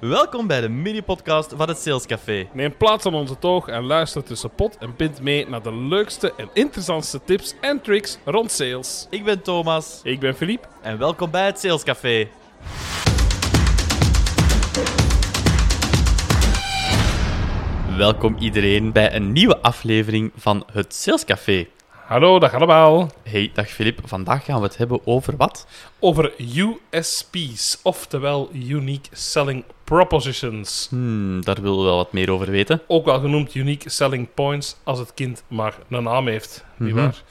Welkom bij de mini-podcast van het Sales Café. Neem plaats aan onze toog en luister tussen pot en pint mee naar de leukste en interessantste tips en tricks rond sales. Ik ben Thomas Ik ben Philippe. en welkom bij het Sales Café. Welkom iedereen bij een nieuwe aflevering van het Sales Café. Hallo, dag allemaal. Hey, dag Filip. Vandaag gaan we het hebben over wat? Over USP's, oftewel Unique Selling Propositions. Hmm, daar willen we wel wat meer over weten. Ook wel genoemd Unique Selling Points als het kind maar een naam heeft, Mhm. nietwaar?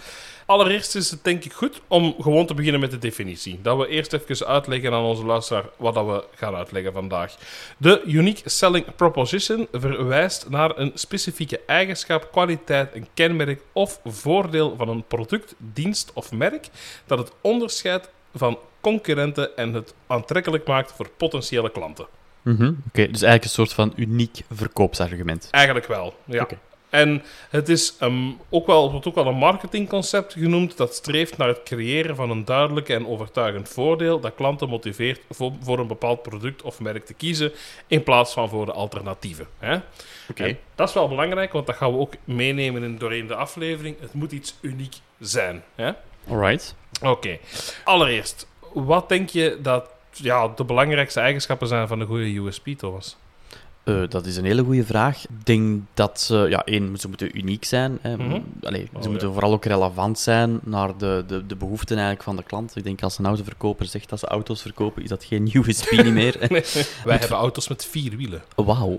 Allereerst is het denk ik goed om gewoon te beginnen met de definitie. Dat we eerst even uitleggen aan onze luisteraar wat dat we gaan uitleggen vandaag. De Unique Selling Proposition verwijst naar een specifieke eigenschap, kwaliteit, een kenmerk of voordeel van een product, dienst of merk dat het onderscheidt van concurrenten en het aantrekkelijk maakt voor potentiële klanten. Mhm, Oké, dus eigenlijk een soort van uniek verkoopsargument. Eigenlijk wel, ja. En het is ehm, ook wel, wordt ook wel een marketingconcept genoemd dat streeft naar het creëren van een duidelijk en overtuigend voordeel dat klanten motiveert voor, voor een bepaald product of merk te kiezen in plaats van voor de alternatieven. Hè? Dat is wel belangrijk, want dat gaan we ook meenemen in, doorheen de aflevering. Het moet iets uniek zijn. Hè? Alright. Oké. Allereerst, wat denk je dat ja, de belangrijkste eigenschappen zijn van een goede USP, Thomas? Eh, dat is een hele goede vraag. Ik denk dat ze, ja, één, ze moeten uniek zijn. Hè. Mhm. Allee, ze Oh, moeten ja. vooral ook relevant zijn naar de, de, de behoeften eigenlijk van de klant. Ik denk als een autoverkoper zegt dat ze auto's verkopen, is dat geen USP niet meer. Wij hebben auto's met vier wielen. Wauw.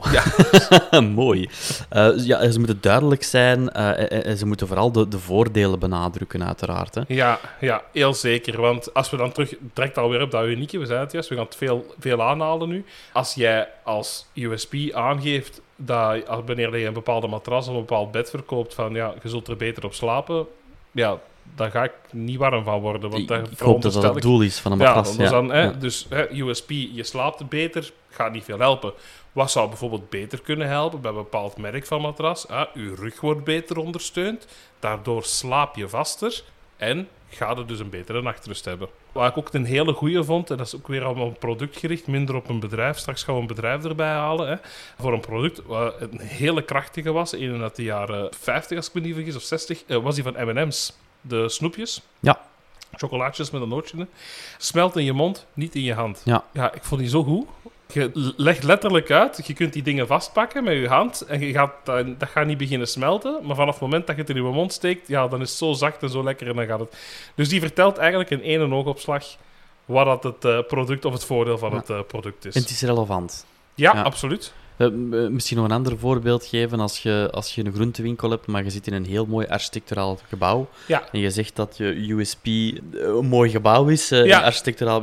Mooi. Eh, ja, ze moeten duidelijk zijn eh, en, en ze moeten vooral de, de voordelen benadrukken, uiteraard. Hè. Ja, ja, heel zeker. Want als we dan terug, direct alweer op dat unieke, we zeiden het juist, we gaan het veel, veel aanhalen nu. Als jij als USP aangeeft dat als- wanneer je een bepaalde matras of een bepaald bed verkoopt, van ja, je zult er beter op slapen, ja, daar ga ik niet warm van worden. Want Ik, daar ik hoop dat dat het doel is van een matras. Ja, dus, dan, hè, Ja. dus hè, USP, je slaapt beter, gaat niet veel helpen. Wat zou bijvoorbeeld beter kunnen helpen bij een bepaald merk van matras? Ah, uw rug wordt beter ondersteund, daardoor slaap je vaster en ga je dus een betere nachtrust hebben. Wat ik ook een hele goede vond, en dat is ook weer allemaal productgericht, minder op een bedrijf. Straks gaan we een bedrijf erbij halen. Hè, voor een product wat een hele krachtige was, in uit de jaren 50 als ik me niet vergis, of 60, eh, was die van M&M's. De snoepjes. Ja. Chocolaatjes met een nootje. Smelt in je mond, niet in je hand. Ja. Ja, ik vond die zo goed. Je legt letterlijk uit, je kunt die dingen vastpakken met je hand en je gaat, dat dat gaat niet beginnen smelten. Maar vanaf het moment dat je het in je mond steekt, ja, dan is het zo zacht en zo lekker en dan gaat het. Dus die vertelt eigenlijk in één oogopslag wat dat het eh, product of het voordeel van Ja. het eh, product is. En het is relevant. ja, ja. absoluut. Eh, eh, misschien nog een ander voorbeeld geven. Als je, als je een groentewinkel hebt, maar je zit in een heel mooi architecturaal gebouw. Ja. En je zegt dat je USP een mooi gebouw is. eh, Ja. architecturaal.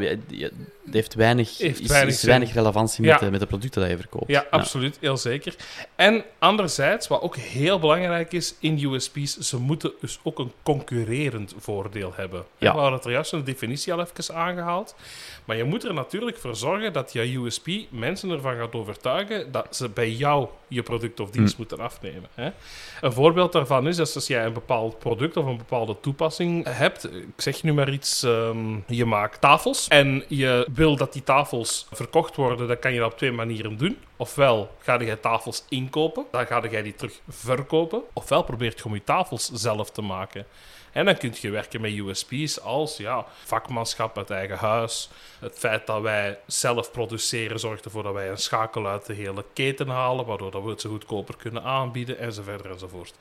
heeft weinig, Heeft is, weinig is zin. weinig relevantie met, Ja. met de producten die je verkoopt. Ja, absoluut. Heel zeker. En anderzijds, wat ook heel belangrijk is in USP's, ze moeten dus ook een concurrerend voordeel hebben. We hadden het er juist in de definitie al even aangehaald. Maar je moet er natuurlijk voor zorgen dat je USP mensen ervan gaat overtuigen dat ze bij jou je product of dienst moeten afnemen. Hè? Een voorbeeld daarvan is dat als jij een bepaald product of een bepaalde toepassing hebt, ik zeg nu maar iets, ehm, je maakt tafels en je wil dat die tafels verkocht worden, dan kan je dat op twee manieren doen. Ofwel ga je tafels inkopen, dan ga je die terug verkopen. Ofwel probeert je om je tafels zelf te maken. En dan kun je werken met USP's als ja, vakmanschap uit eigen huis. Het feit dat wij zelf produceren zorgt ervoor dat wij een schakel uit de hele keten halen, waardoor dat we het zo goedkoper kunnen aanbieden, enzovoort enzovoort.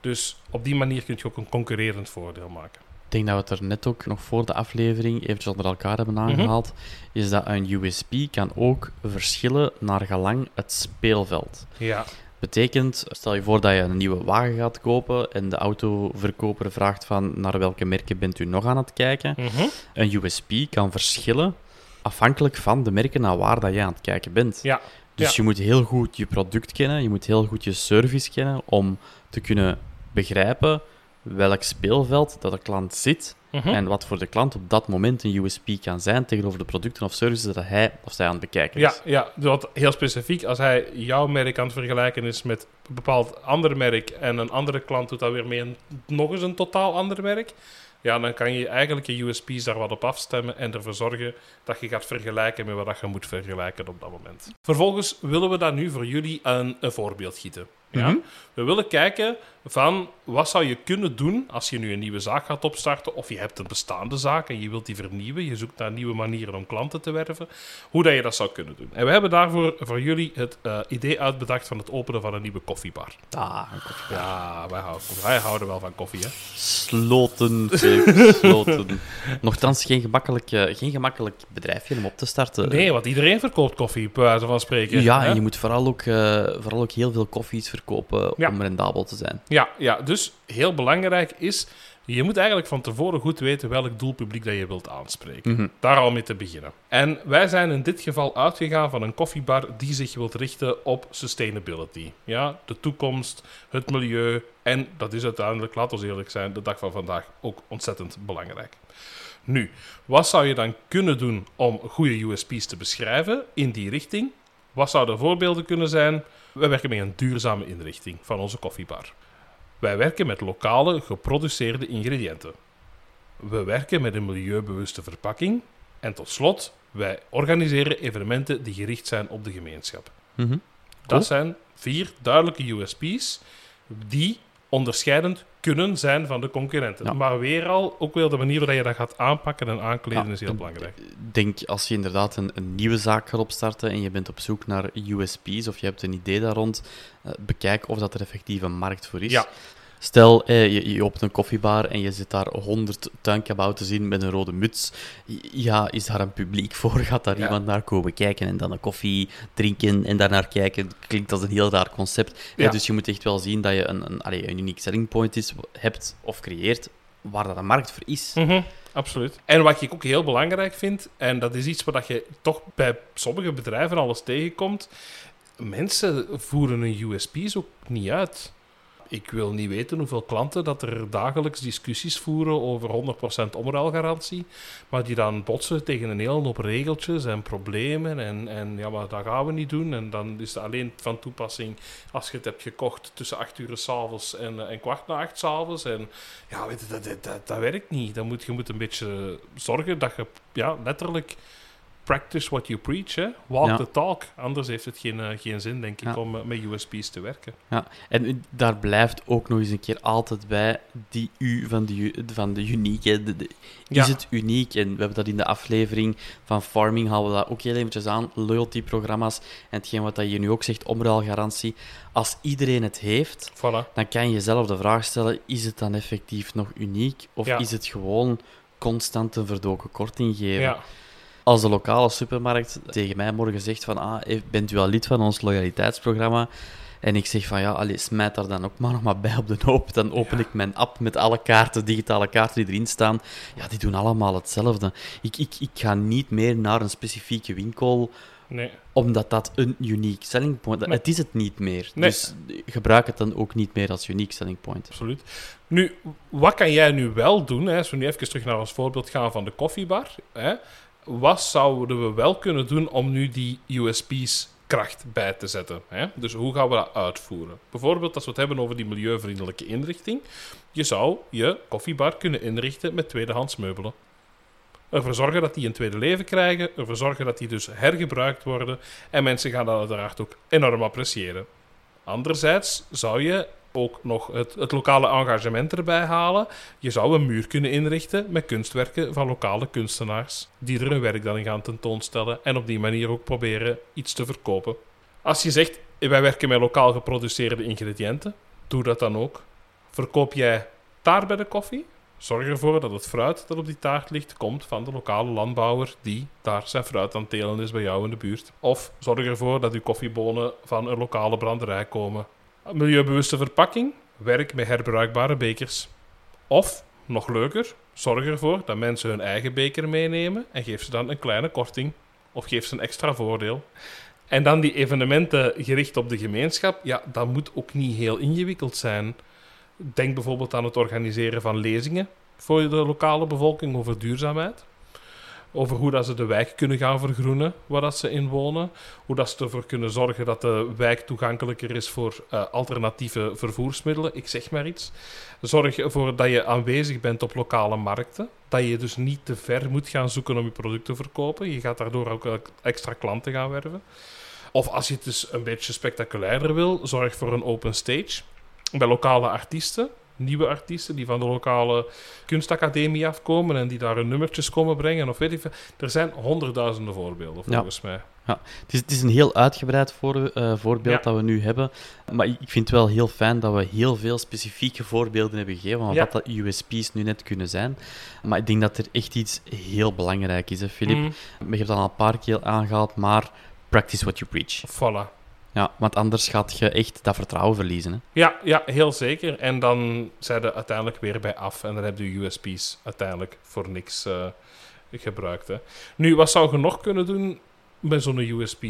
Dus op die manier kun je ook een concurrerend voordeel maken. Ik denk dat we het er net ook nog voor de aflevering eventjes onder elkaar hebben Mhm. aangehaald. Is dat een USP kan ook verschillen naar gelang het speelveld. Ja, Betekent, stel je voor dat je een nieuwe wagen gaat kopen en de autoverkoper vraagt van naar welke merken bent u nog aan het kijken. Mhm. Een USP kan verschillen afhankelijk van de merken naar waar dat je aan het kijken bent. ja, Dus ja. je moet heel goed je product kennen, je moet heel goed je service kennen om te kunnen begrijpen welk speelveld dat de klant zit Mhm. en wat voor de klant op dat moment een USP kan zijn tegenover de producten of services dat hij of zij aan het bekijken Ja, is. ja, wat heel specifiek. Als hij jouw merk aan het vergelijken is met een bepaald ander merk en een andere klant doet dat weer mee een, nog eens een totaal ander merk, ja, dan kan je eigenlijk je USP's daar wat op afstemmen en ervoor zorgen dat je gaat vergelijken met wat je moet vergelijken op dat moment. Vervolgens willen we dan nu voor jullie een, een voorbeeld gieten. Ja? Mhm. We willen kijken van wat zou je kunnen doen als je nu een nieuwe zaak gaat opstarten of je hebt een bestaande zaak en je wilt die vernieuwen, je zoekt naar nieuwe manieren om klanten te werven, hoe dat je dat zou kunnen doen. En we hebben daarvoor voor jullie het eh, idee uitbedacht van het openen van een nieuwe koffiebar. Ah, een koffie. Ja, wij houden, wij houden wel van koffie, hè? Sloten, sloten. Nochtans geen gemakkelijk, eh, geen gemakkelijk bedrijfje om op te starten. Nee, want iedereen verkoopt koffie, bij wijze van spreken. Ja, hè? en je moet vooral ook, eh, vooral ook heel veel koffies verkopen Ja. om rendabel te zijn. Ja, ja, dus heel belangrijk is, je moet eigenlijk van tevoren goed weten welk doelpubliek dat je wilt aanspreken. Mhm. Daar al mee te beginnen. En wij zijn in dit geval uitgegaan van een koffiebar die zich wilt richten op sustainability. Ja, de toekomst, het milieu en dat is uiteindelijk, laten we eerlijk zijn, de dag van vandaag ook ontzettend belangrijk. Nu, wat zou je dan kunnen doen om goede USP's te beschrijven in die richting? Wat zouden voorbeelden kunnen zijn? Wij werken met een duurzame inrichting van onze koffiebar. Wij werken met lokale geproduceerde ingrediënten. We werken met een milieubewuste verpakking. En tot slot, wij organiseren evenementen die gericht zijn op de gemeenschap. Mhm. Cool. Dat zijn vier duidelijke USP's die onderscheidend kunnen zijn van de concurrenten. Ja. Maar weer al, ook wel de manier waarop je dat gaat aanpakken en aankleden Ja, is heel belangrijk. Ik denk als je inderdaad een, een nieuwe zaak gaat opstarten en je bent op zoek naar USP's of je hebt een idee daar rond, eh, bekijk of dat er effectief een markt voor is. Ja. Stel, eh, je, je opent een koffiebar en je zit daar honderd tuinkabouters in met een rode muts. Ja, is daar een publiek voor? Gaat daar Ja. iemand naar komen kijken en dan een koffie drinken en daarnaar kijken? Klinkt als een heel raar concept. Ja, Ja. dus je moet echt wel zien dat je een, een, allee, een unique selling point is, hebt of creëert waar dat een markt voor is. Mhm, absoluut. En wat ik ook heel belangrijk vind, en dat is iets wat je toch bij sommige bedrijven alles tegenkomt, mensen voeren hun USP's ook niet uit. Ik wil niet weten hoeveel klanten dat er dagelijks discussies voeren over 100% omruilgarantie, maar die dan botsen tegen een hele hoop regeltjes en problemen en, en ja, maar dat gaan we niet doen. En dan is het alleen van toepassing als je het hebt gekocht tussen 8 uur s'avonds en, eh, en kwart na 8 s'avonds. En ja, weet je, dat, dat, dat, dat werkt niet. Dan moet, je moet een beetje zorgen dat je ja, letterlijk practice what you preach. Hè? Walk Ja. the talk. Anders heeft het geen, eh, geen zin, denk ik, Ja. om eh, met USP's te werken. Ja, en daar blijft ook nog eens een keer altijd bij die U van de, van de uniek. hè. De- de- Ja. Is het uniek? En we hebben dat in de aflevering van Farming, halen we dat ook heel eventjes aan. Loyalty-programma's en hetgeen wat dat je nu ook zegt, omruilgarantie. Als iedereen het heeft, Voilà. dan kan je jezelf de vraag stellen, is het dan effectief nog uniek? Of is het gewoon constant een verdoken korting geven? Als de lokale supermarkt tegen mij morgen zegt van, ah, bent u al lid van ons loyaliteitsprogramma? En ik zeg van, ja, allee, smijt daar dan ook maar nog maar bij op de hoop. Dan open Ja. ik mijn app met alle kaarten, digitale kaarten die erin staan. Ja, die doen allemaal hetzelfde. Ik, ik, ik ga niet meer naar een specifieke winkel, Nee. omdat dat een unique selling point... Nee. Het is het niet meer. Nee. Dus gebruik het dan ook niet meer als unique selling point. Absoluut. Nu, wat kan jij nu wel doen? Hè? Als we nu even terug naar ons voorbeeld gaan van de koffiebar. Hè? Wat zouden we wel kunnen doen om nu die USP's kracht bij te zetten? Hè? Dus hoe gaan we dat uitvoeren? Bijvoorbeeld als we het hebben over die milieuvriendelijke inrichting. Je zou je koffiebar kunnen inrichten met tweedehands meubelen. Ervoor zorgen dat die een tweede leven krijgen. Ervoor zorgen dat die dus hergebruikt worden. En mensen gaan dat uiteraard ook enorm appreciëren. Anderzijds zou je ook nog het, het lokale engagement erbij halen. Je zou een muur kunnen inrichten met kunstwerken van lokale kunstenaars, die er hun werk dan in gaan tentoonstellen en op die manier ook proberen iets te verkopen. Als je zegt, wij werken met lokaal geproduceerde ingrediënten, doe dat dan ook. Verkoop jij taart bij de koffie? Zorg ervoor dat het fruit dat op die taart ligt komt van de lokale landbouwer die daar zijn fruit aan telen is bij jou in de buurt. Of zorg ervoor dat uw koffiebonen van een lokale branderij komen. Milieubewuste verpakking. Werk met herbruikbare bekers. Of, nog leuker, zorg ervoor dat mensen hun eigen beker meenemen en geef ze dan een kleine korting. Of geef ze een extra voordeel. En dan die evenementen gericht op de gemeenschap. Ja, dat moet ook niet heel ingewikkeld zijn. Denk bijvoorbeeld aan het organiseren van lezingen voor de lokale bevolking over duurzaamheid. Over hoe dat ze de wijk kunnen gaan vergroenen waar dat ze in wonen. Hoe dat ze ervoor kunnen zorgen dat de wijk toegankelijker is voor uh, alternatieve vervoersmiddelen. Ik zeg maar iets. Zorg ervoor dat je aanwezig bent op lokale markten. Dat je dus niet te ver moet gaan zoeken om je producten te verkopen. Je gaat daardoor ook extra klanten gaan werven. Of als je het dus een beetje spectaculairder wil, zorg voor een open stage bij lokale artiesten nieuwe artiesten die van de lokale kunstacademie afkomen en die daar hun nummertjes komen brengen. Of weet ik veel. Er zijn honderdduizenden voorbeelden, volgens mij. Ja, het is, het is een heel uitgebreid voor, uh, voorbeeld dat we nu hebben. Maar ik vind het wel heel fijn dat we heel veel specifieke voorbeelden hebben gegeven van wat dat USP's nu net kunnen zijn. Maar ik denk dat er echt iets heel belangrijk is, hè, Filip. Mm. Je hebt al een paar keer aangehaald, maar practice what you preach. Voilà. Ja, want anders gaat je echt dat vertrouwen verliezen. Hè? Ja, ja, heel zeker. En dan zijn ze uiteindelijk weer bij af. En dan heb je USP's uiteindelijk voor niks uh, gebruikt. Hè. Nu, wat zou je nog kunnen doen met zo'n USP?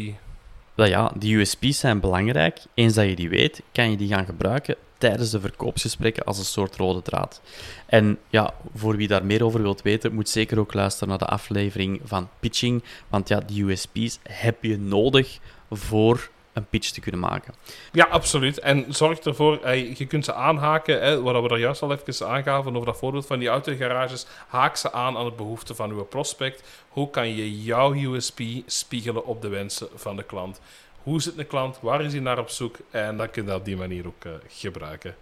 Wel ja, die USP's zijn belangrijk. Eens dat je die weet, kan je die gaan gebruiken tijdens de verkoopsgesprekken als een soort rode draad. En ja, voor wie daar meer over wilt weten, moet zeker ook luisteren naar de aflevering van pitching. Want ja, die USP's heb je nodig voor een pitch te kunnen maken. Ja, absoluut. En zorg ervoor, je kunt ze aanhaken, hè, wat we daar juist al even aangaven over dat voorbeeld van die autogarages. Haak ze aan aan de behoeften van uw prospect. Hoe kan je jouw USP spiegelen op de wensen van de klant? Hoe zit de klant? Waar is hij naar op zoek? En dan kun je dat op die manier ook uh, gebruiken.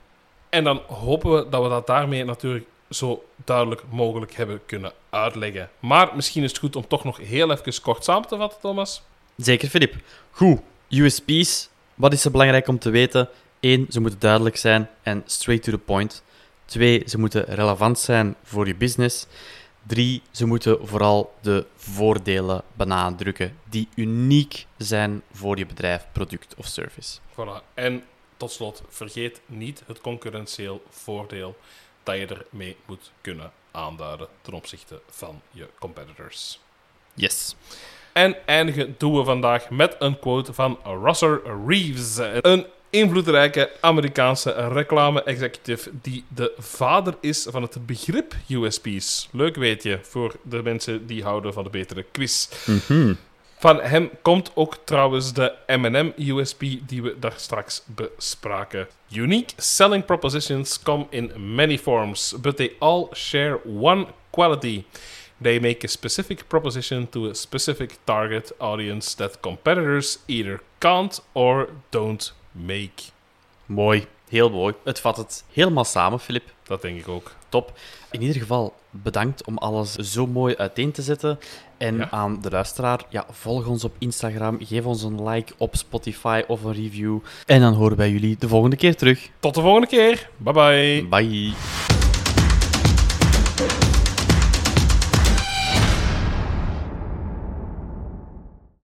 En dan hopen we dat we dat daarmee natuurlijk zo duidelijk mogelijk hebben kunnen uitleggen. Maar misschien is het goed om toch nog heel even kort samen te vatten, Thomas. Zeker, Filip. Goed. USP's, wat is er belangrijk om te weten? Eén, ze moeten duidelijk zijn en straight to the point. Twee, ze moeten relevant zijn voor je business. Drie, ze moeten vooral de voordelen benadrukken die uniek zijn voor je bedrijf, product of service. Voilà. En tot slot, vergeet niet het concurrentieel voordeel dat je ermee moet kunnen aanduiden ten opzichte van je competitors. Yes. En eindigen doen we vandaag met een quote van Rosser Reeves. Een invloedrijke Amerikaanse reclame-executive die de vader is van het begrip USP's. Leuk weet je, voor de mensen die houden van de betere quiz. Mhm. Van hem komt ook trouwens de M&M USP die we daar straks bespraken. Unique selling propositions come in many forms, but they all share one quality. They make a specific proposition to a specific target audience that competitors either can't or don't make. Mooi, heel mooi. Het vat het helemaal samen, Filip. Dat denk ik ook. Top. In ieder geval, bedankt om alles zo mooi uiteen te zetten. En aan de luisteraar, ja, volg ons op Instagram, geef ons een like op Spotify of een review. En dan horen wij jullie de volgende keer terug. Tot de volgende keer. Bye bye. Bye.